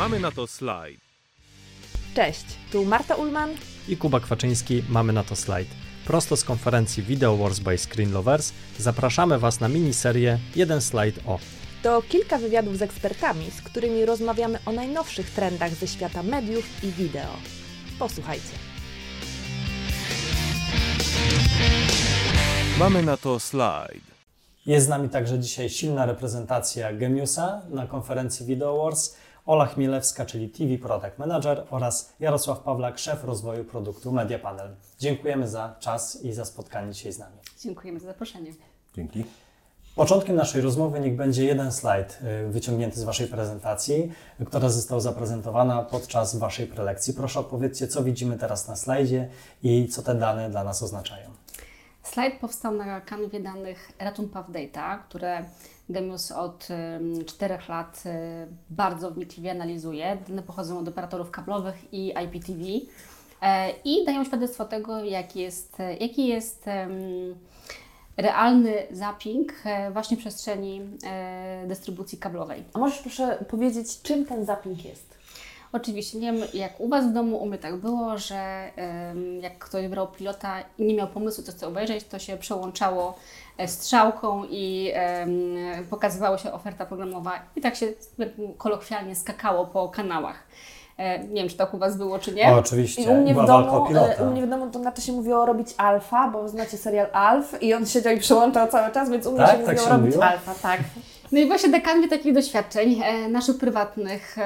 Mamy na to slajd. Cześć, tu Marta Ulman i Kuba Kwaczyński. Mamy na to slajd. Prosto z konferencji Video Wars by Screen Lovers zapraszamy Was na miniserię Jeden slajd o. To kilka wywiadów z ekspertami, z którymi rozmawiamy o najnowszych trendach ze świata mediów i wideo. Posłuchajcie. Mamy na to slajd. Jest z nami także dzisiaj silna reprezentacja Gemiusa na konferencji Video Wars, Ola Chmielewska, czyli TV Product Manager oraz Jarosław Pawlak, szef rozwoju produktu Media Panel. Dziękujemy za czas i za spotkanie dzisiaj z nami. Dziękujemy za zaproszenie. Dzięki. Początkiem naszej rozmowy niech będzie jeden slajd y, wyciągnięty z Waszej prezentacji, która została zaprezentowana podczas Waszej prelekcji. Proszę opowiedzcie, co widzimy teraz na slajdzie i co te dane dla nas oznaczają. Slajd powstał na kanwie danych Ratunpaw Data, które Gemius od czterech lat y, bardzo wnikliwie analizuje. Dane pochodzą od operatorów kablowych i IPTV e, i dają świadectwo tego, jaki jest, jaki jest realny zapping e, właśnie przestrzeni e, dystrybucji kablowej. A możesz proszę powiedzieć, czym ten zapping jest? Oczywiście, nie wiem jak u Was w domu, u mnie tak było, że jak ktoś brał pilota i nie miał pomysłu, co chce obejrzeć, to się przełączało e, strzałką i pokazywała się oferta programowa i tak się kolokwialnie skakało po kanałach. E, nie wiem, czy tak u Was było, czy nie. O, oczywiście. I u mnie, w domu, e, u mnie w domu to na to się mówiło robić alfa, bo znacie serial Alf i on siedział i przełączał cały czas, więc u mnie tak? się tak mówiło się robić mówiło? alfa, tak. No i właśnie na takich doświadczeń, e, naszych prywatnych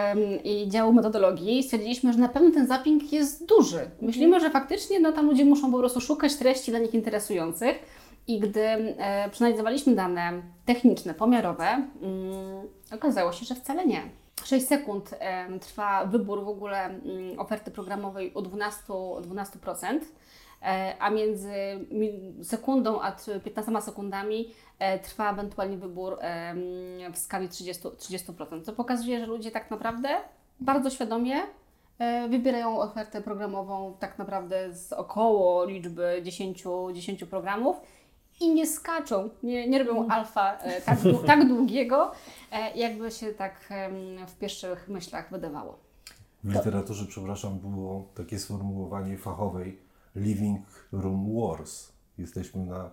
i działu metodologii, stwierdziliśmy, że na pewno ten zapping jest duży. Myślimy, że faktycznie no, tam ludzie muszą po prostu szukać treści dla nich interesujących. I gdy e, przeanalizowaliśmy dane techniczne, pomiarowe, mm, okazało się, że wcale nie. 6 sekund trwa wybór w ogóle mm, oferty programowej o 12%, 12% e, a między sekundą a 15 sekundami e, trwa ewentualnie wybór w skali 30%, 30%, co pokazuje, że ludzie tak naprawdę bardzo świadomie wybierają ofertę programową tak naprawdę z około liczby 10, 10 programów i nie skaczą, nie, nie robią alfa e, tak, tak długiego, e, jakby się tak w pierwszych myślach wydawało. W literaturze, przepraszam, było takie sformułowanie fachowej Living Room Wars. Jesteśmy na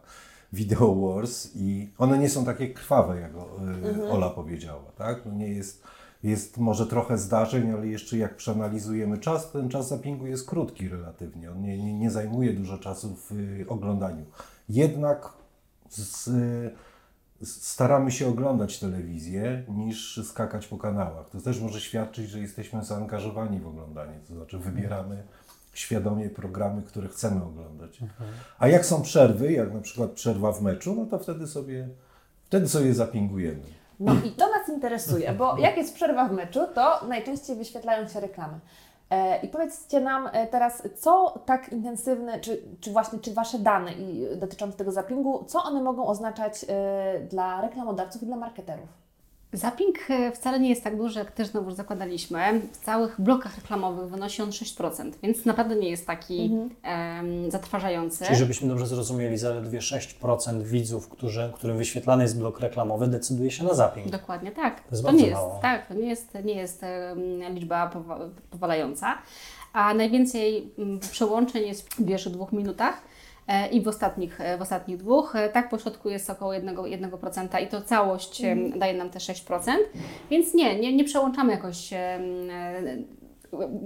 Video Wars i one nie są takie krwawe, jak mhm. Ola powiedziała, tak? No nie jest, jest może trochę zdarzeń, ale jeszcze jak przeanalizujemy czas, ten czas zapingu jest krótki relatywnie. On nie, nie, nie zajmuje dużo czasu w oglądaniu jednak z, staramy się oglądać telewizję niż skakać po kanałach. To też może świadczyć, że jesteśmy zaangażowani w oglądanie, to znaczy wybieramy świadomie programy, które chcemy oglądać. A jak są przerwy, jak na przykład przerwa w meczu, no to wtedy sobie, wtedy sobie zapingujemy. No i to nas interesuje, bo jak jest przerwa w meczu, to najczęściej wyświetlają się reklamy. E, I powiedzcie nam e, teraz, co tak intensywne, czy, czy właśnie, czy Wasze dane i dotyczące tego zappingu, co one mogą oznaczać e, dla reklamodawców i dla marketerów? Zapping e, wcale nie jest tak duży, jak też znowu zakładaliśmy. W całych blokach reklamowych wynosi on 6%, więc naprawdę nie jest taki mhm. zatrważający. Czyli żebyśmy dobrze zrozumieli, zaledwie 6% widzów, którzy, którym wyświetlany jest blok reklamowy, decyduje się na zapping. Dokładnie tak. To, jest to nie jest, mało. tak, to nie jest, nie jest liczba powalająca. A najwięcej przełączeń jest w pierwszych dwóch minutach i w ostatnich, e, w ostatnich dwóch. E, tak, po środku jest około 1%, 1% i to całość mm. daje nam te 6%, więc nie, nie, nie przełączamy jakoś,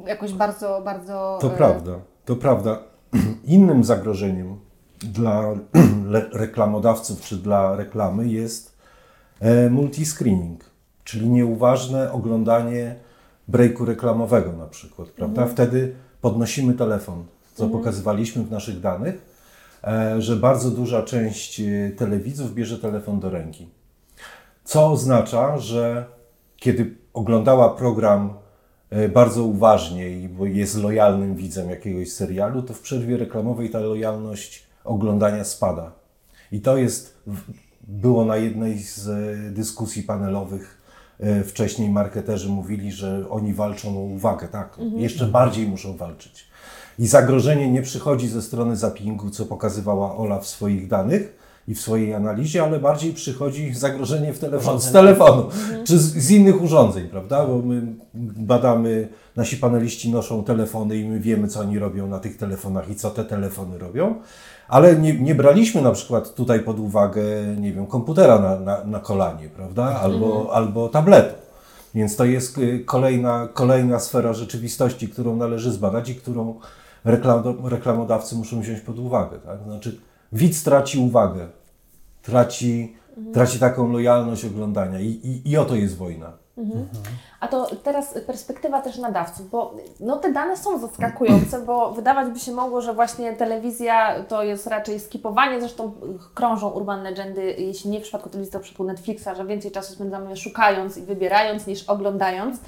jakoś bardzo, bardzo... To prawda, to prawda. Innym zagrożeniem dla reklamodawców czy dla reklamy jest multiscreening, czyli nieuważne oglądanie breaku reklamowego na przykład, prawda? Mm. Wtedy podnosimy telefon, co mm. pokazywaliśmy w naszych danych, E, że bardzo duża część e, telewidzów bierze telefon do ręki. Co oznacza, że kiedy oglądała program e, bardzo uważnie i jest lojalnym widzem jakiegoś serialu, to w przerwie reklamowej ta lojalność oglądania spada. I to jest, było na jednej z dyskusji panelowych wcześniej marketerzy mówili, że oni walczą o uwagę, tak, mhm. jeszcze bardziej muszą walczyć. I zagrożenie nie przychodzi ze strony zappingu, co pokazywała Ola w swoich danych, i w swojej analizie, ale bardziej przychodzi zagrożenie w telefon, z telefonu czy z, z innych urządzeń, prawda? Bo my badamy, nasi paneliści noszą telefony i my wiemy, co oni robią na tych telefonach i co te telefony robią. Ale nie, nie braliśmy na przykład tutaj pod uwagę, nie wiem, komputera na, na, na kolanie, prawda? Albo, albo tabletu. Więc to jest y, kolejna, kolejna sfera rzeczywistości, którą należy zbadać i którą reklamodawcy muszą wziąć pod uwagę. Tak? Znaczy, widz traci uwagę, traci, traci taką lojalność oglądania i, i, i o to jest wojna. A to teraz perspektywa też nadawców, bo no, te dane są zaskakujące, bo wydawać by się mogło, że właśnie telewizja to jest raczej skipowanie, zresztą krążą urban legendy, jeśli nie w przypadku telewizji, to w przypadku Netflixa, że więcej czasu spędzamy szukając i wybierając niż oglądając.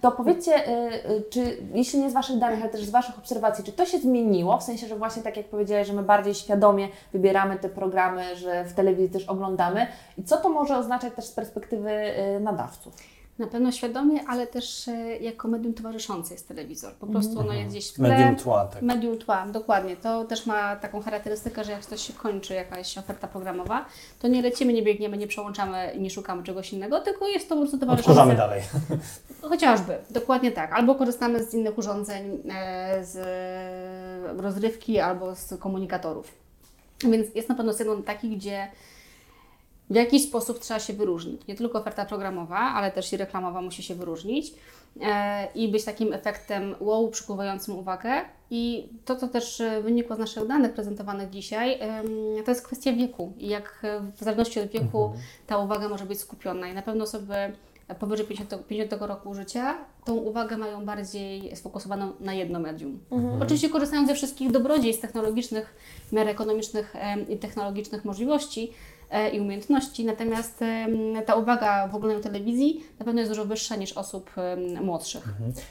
To powiedzcie, y, y, czy jeśli nie z Waszych danych, ale też z Waszych obserwacji, czy to się zmieniło? W sensie, że właśnie tak jak powiedziałeś, że my bardziej świadomie wybieramy te programy, że w telewizji też oglądamy. I co to może oznaczać też z perspektywy y, nadawców? Na pewno świadomie, ale też e, jako medium towarzyszące jest telewizor. Po prostu ono jest gdzieś w tle. Medium tła, tak. Medium tła, dokładnie. To też ma taką charakterystykę, że jak coś się kończy, jakaś oferta programowa, to nie lecimy, nie biegniemy, nie przełączamy i nie szukamy czegoś innego, tylko jest to po prostu towarzyszące. Odkurzamy dalej. Chociażby, dokładnie tak. Albo korzystamy z innych urządzeń, e, z rozrywki albo z komunikatorów. Więc jest na pewno segment taki, gdzie w jakiś sposób trzeba się wyróżnić. Nie tylko oferta programowa, ale też i reklamowa musi się wyróżnić e, i być takim efektem wow, przykuwającym uwagę. I to, co też e, wynikło z naszych danych prezentowanych dzisiaj, to jest kwestia wieku. I jak e, w zależności od wieku ta uwaga może być skupiona. I na pewno osoby powyżej 50, 50 roku życia tą uwagę mają bardziej sfokusowaną na jedno medium. Oczywiście korzystają ze wszystkich dobrodziejstw technologicznych, w miarę ekonomicznych i technologicznych możliwości, i umiejętności, natomiast ta uwaga w oglądaniu telewizji na pewno jest dużo wyższa niż osób młodszych.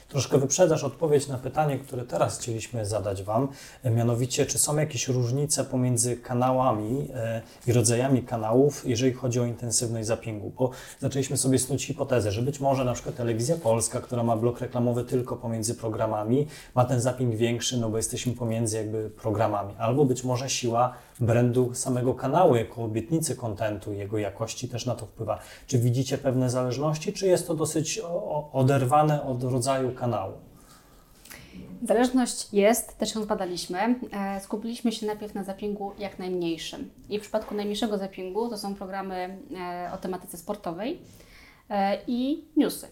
Troszkę wyprzedzasz odpowiedź na pytanie, które teraz chcieliśmy zadać Wam. E, Mianowicie, czy są jakieś różnice pomiędzy kanałami e, i rodzajami kanałów, jeżeli chodzi o intensywność zapięgu? Bo zaczęliśmy sobie snuć hipotezę, że być może na przykład Telewizja Polska, która ma blok reklamowy tylko pomiędzy programami, ma ten zapięg większy, no bo jesteśmy pomiędzy jakby programami. Albo być może siła brandu samego kanału, jako obietnicy kontentu i jego jakości też na to wpływa. Czy widzicie pewne zależności, czy jest to dosyć oderwane od rodzaju kanału? Zależność jest, też ją zbadaliśmy. E, Skupiliśmy się najpierw na zapięgu jak najmniejszym. I w przypadku najmniejszego zapięgu to są programy e, o tematyce sportowej e, i newsy.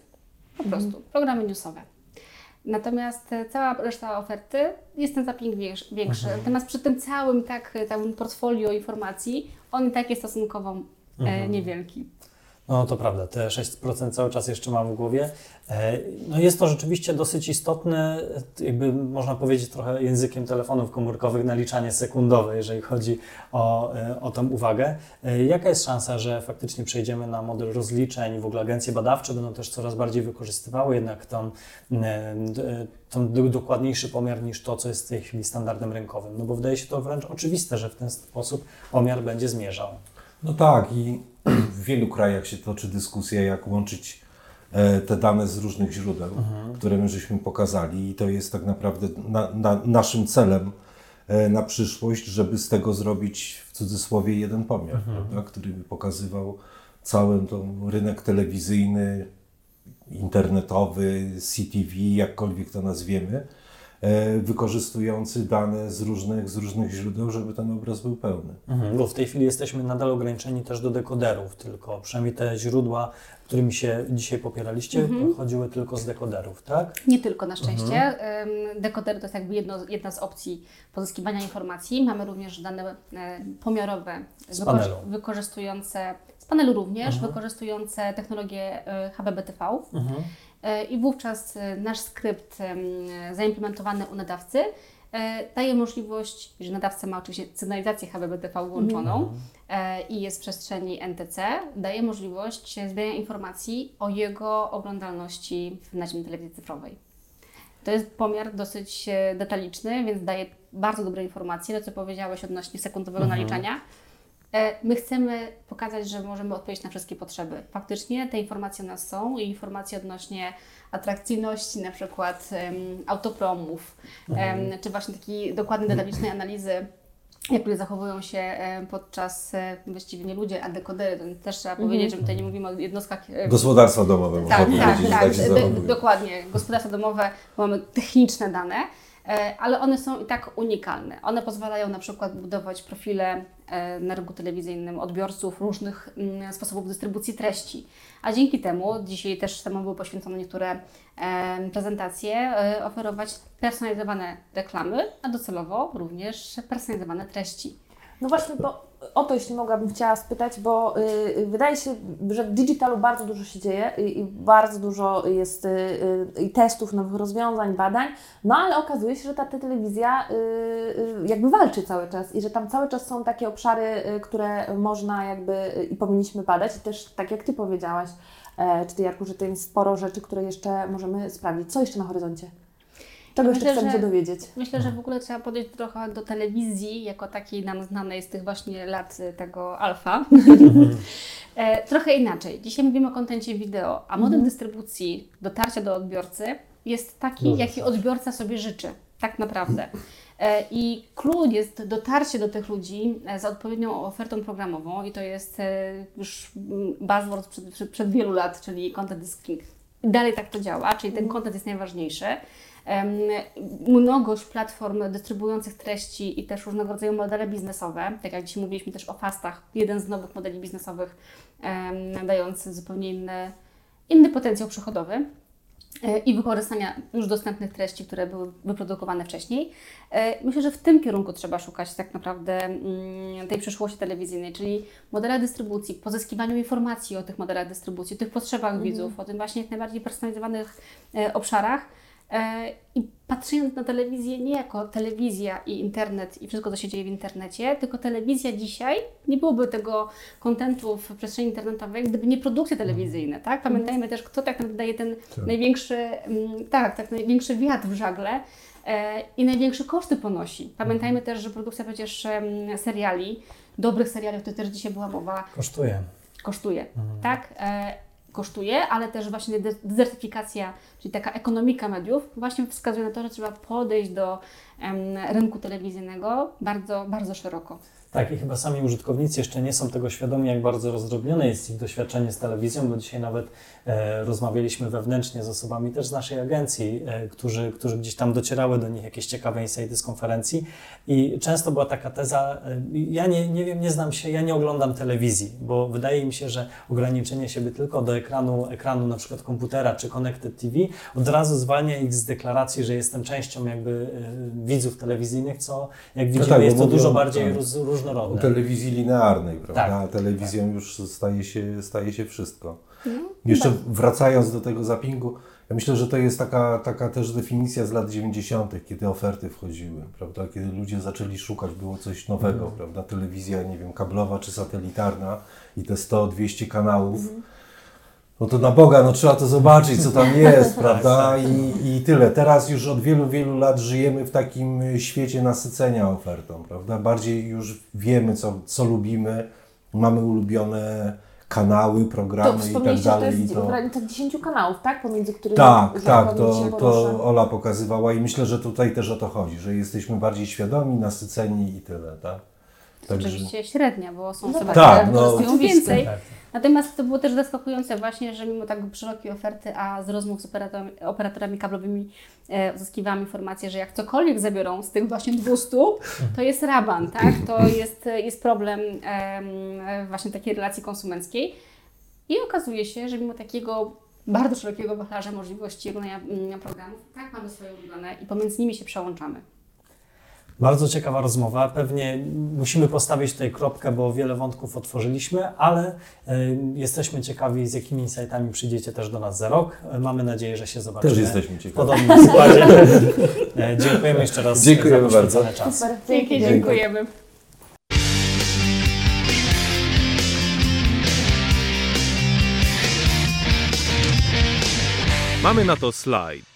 Po prostu, programy newsowe. Natomiast e, cała reszta oferty jest ten zapięg większy. większy. Natomiast przy tym całym tak, całym portfolio informacji, on i tak jest stosunkowo e, niewielki. No to prawda, te 6% cały czas jeszcze mam w głowie. E, No jest to rzeczywiście dosyć istotne, jakby można powiedzieć trochę językiem telefonów komórkowych, naliczanie sekundowe, jeżeli chodzi o, e, o tą uwagę. E, Jaka jest szansa, że faktycznie przejdziemy na model rozliczeń, w ogóle agencje badawcze będą też coraz bardziej wykorzystywały jednak tą, dokładniejszy pomiar niż to, co jest w tej chwili standardem rynkowym? No bo wydaje się to wręcz oczywiste, że w ten sposób pomiar będzie zmierzał. No tak, i w wielu krajach się toczy dyskusja, jak łączyć e, te dane z różnych źródeł, które my żeśmy pokazali, i to jest tak naprawdę na, na, naszym celem e, na przyszłość, żeby z tego zrobić w cudzysłowie jeden pomiar, prawda, który by pokazywał cały ten rynek telewizyjny, internetowy, CTV, jakkolwiek to nazwiemy, wykorzystujący dane z różnych, z różnych źródeł, żeby ten obraz był pełny. Mhm, bo w tej chwili jesteśmy nadal ograniczeni też do dekoderów, tylko przynajmniej te źródła, którymi się dzisiaj popieraliście, chodziły tylko z dekoderów, tak? Nie tylko na szczęście. Em, Dekoder to jest jakby jedno, jedna z opcji pozyskiwania informacji. Mamy również dane e, pomiarowe Z panelu. wykorzystujące, z panelu również, wykorzystujące technologię e, HBBTV. E, I wówczas e, nasz skrypt em, zaimplementowany u nadawcy e, daje możliwość, że nadawca ma oczywiście sygnalizację HBBTV włączoną e, i jest w przestrzeni NTC, daje możliwość zbierania informacji o jego oglądalności w naziemnej telewizji cyfrowej. To jest pomiar dosyć e, detaliczny, więc daje bardzo dobre informacje, to co powiedziałeś odnośnie sekundowego naliczania. E, My chcemy pokazać, że możemy odpowiedzieć na wszystkie potrzeby. Faktycznie te informacje u nas są i informacje odnośnie atrakcyjności, na przykład autopromów, czy właśnie takiej dokładnej, detalicznej analizy jak zachowują się e, podczas, e, właściwie nie ludzie, a dekodery, to też trzeba Mhm. powiedzieć, że my tutaj nie mówimy o jednostkach e, Gospodarstwa domowe, można tak, tak, powiedzieć, że tak, tak dokładnie. Gospodarstwa domowe, mamy techniczne dane, e, ale one są i tak unikalne. One pozwalają na przykład budować profile e, na rynku telewizyjnym odbiorców różnych mm, sposobów dystrybucji treści. A dzięki temu, dzisiaj też temu były poświęcone niektóre e, prezentacje, e, oferować personalizowane reklamy, a docelowo również personalizowane treści. No właśnie, bo o to jeśli mogłabym chciała spytać, bo y, wydaje się, że w digitalu bardzo dużo się dzieje i, i bardzo dużo jest y, y, testów, nowych rozwiązań, badań, no ale okazuje się, że ta telewizja y, y, jakby walczy cały czas i że tam cały czas są takie obszary, y, które można jakby y, i powinniśmy badać i też tak jak Ty powiedziałaś, e, czy Ty Jarku, że to jest sporo rzeczy, które jeszcze możemy sprawdzić. Co jeszcze na horyzoncie? Czego jeszcze Myślę, chcemy że- się dowiedzieć? Myślę, że w ogóle trzeba podejść trochę do telewizji, jako takiej nam znanej z tych właśnie lat y, tego alfa. e, trochę inaczej. Dzisiaj mówimy o kontencie wideo, a model dystrybucji, dotarcia do odbiorcy jest taki, Dobrze. jaki odbiorca sobie życzy, tak naprawdę. E, I clue jest dotarcie do tych ludzi e, z odpowiednią ofertą programową i to jest e, już buzzword przed, przed, przed wielu lat, czyli content is king. I dalej tak to działa, czyli ten content jest najważniejszy. Mnogość platform dystrybuujących treści i też różnego rodzaju modele biznesowe, tak jak dzisiaj mówiliśmy też o fastach, jeden z nowych modeli biznesowych dający zupełnie inny, inny potencjał przychodowy e, i wykorzystania już dostępnych treści, które były wyprodukowane wcześniej. E, Myślę, że w tym kierunku trzeba szukać tak naprawdę mm, tej przyszłości telewizyjnej, czyli modele dystrybucji, pozyskiwaniu informacji o tych modelach dystrybucji, o tych potrzebach widzów, o tym właśnie jak najbardziej personalizowanych e, obszarach. E, I patrząc na telewizję nie jako telewizja i internet i wszystko, co się dzieje w internecie, tylko telewizja dzisiaj, nie byłoby tego kontentu w przestrzeni internetowej, gdyby nie produkcje telewizyjne, tak? Pamiętajmy też, kto tak naprawdę daje ten największy, mm, tak, tak, największy wiatr w żagle e, i największe koszty ponosi. Pamiętajmy też, że produkcja przecież em, seriali, dobrych seriali, o których też dzisiaj była mowa, Kosztuje. kosztuje, tak? Kosztuje, ale też właśnie de- dezertyfikacja, czyli taka ekonomika mediów, właśnie wskazuje na to, że trzeba podejść do rynku telewizyjnego bardzo, bardzo szeroko. Tak, i chyba sami użytkownicy jeszcze nie są tego świadomi, jak bardzo rozdrobnione jest ich doświadczenie z telewizją, bo dzisiaj nawet e, rozmawialiśmy wewnętrznie z osobami też z naszej agencji, e, którzy, którzy gdzieś tam docierały do nich jakieś ciekawe insighty z konferencji i często była taka teza, e, ja nie, nie wiem, nie znam się, ja nie oglądam telewizji, bo wydaje mi się, że ograniczenie siebie tylko do ekranu, ekranu na przykład komputera czy Connected TV od razu zwalnia ich z deklaracji, że jestem częścią jakby e, widzów telewizyjnych, co jak widzimy tak, bo jest to dużo bardziej tak. Różnorodne. telewizji linearnej, prawda? Tak. A telewizją już staje się, staje się wszystko. Jeszcze wracając do tego zappingu, ja myślę, że to jest taka, taka też definicja z lat 90., kiedy oferty wchodziły, prawda? Kiedy ludzie zaczęli szukać, było coś nowego, prawda? Telewizja, nie wiem, kablowa czy satelitarna i te 100-200 kanałów. No to na Boga, no trzeba to zobaczyć, co tam jest, prawda? I, I tyle. Teraz już od wielu, wielu lat żyjemy w takim y, świecie nasycenia ofertą, prawda? Bardziej już wiemy, co, co lubimy, mamy ulubione kanały, To programy i tak że to dalej. jest i to... w granicy 10 kanałów, tak? Pomiędzy którymi Tak, tak, to, to. Ola pokazywała i myślę, że tutaj też o to chodzi, że jesteśmy bardziej świadomi, nasyceni i tyle, tak? Także- Oczywiście średnia, bo są No osoby, tak, które no. więcej. Tak. Natomiast to było też zaskakujące właśnie, że mimo tak szerokiej oferty, a z rozmów z operatorami, operatorami kablowymi e, uzyskiwałam informację, że jak cokolwiek zabiorą z tych właśnie 200, to jest raban, tak? To jest, jest problem em, właśnie takiej relacji konsumenckiej. I okazuje się, że mimo takiego bardzo szerokiego wachlarza możliwości oglądania mm, programów, tak mamy swoje ulubione i pomiędzy nimi się przełączamy. Bardzo ciekawa rozmowa. Pewnie musimy postawić tutaj kropkę, bo wiele wątków otworzyliśmy, ale y, jesteśmy ciekawi, z jakimi insightami przyjdziecie też do nas za rok. Y, Mamy nadzieję, że się zobaczymy. Też jesteśmy w ciekawi. podobnym składzie. E, Dziękujemy jeszcze raz Dziękujemy za bardzo. czas. Super, Dzięki, dziękujemy. Mamy na to slajd.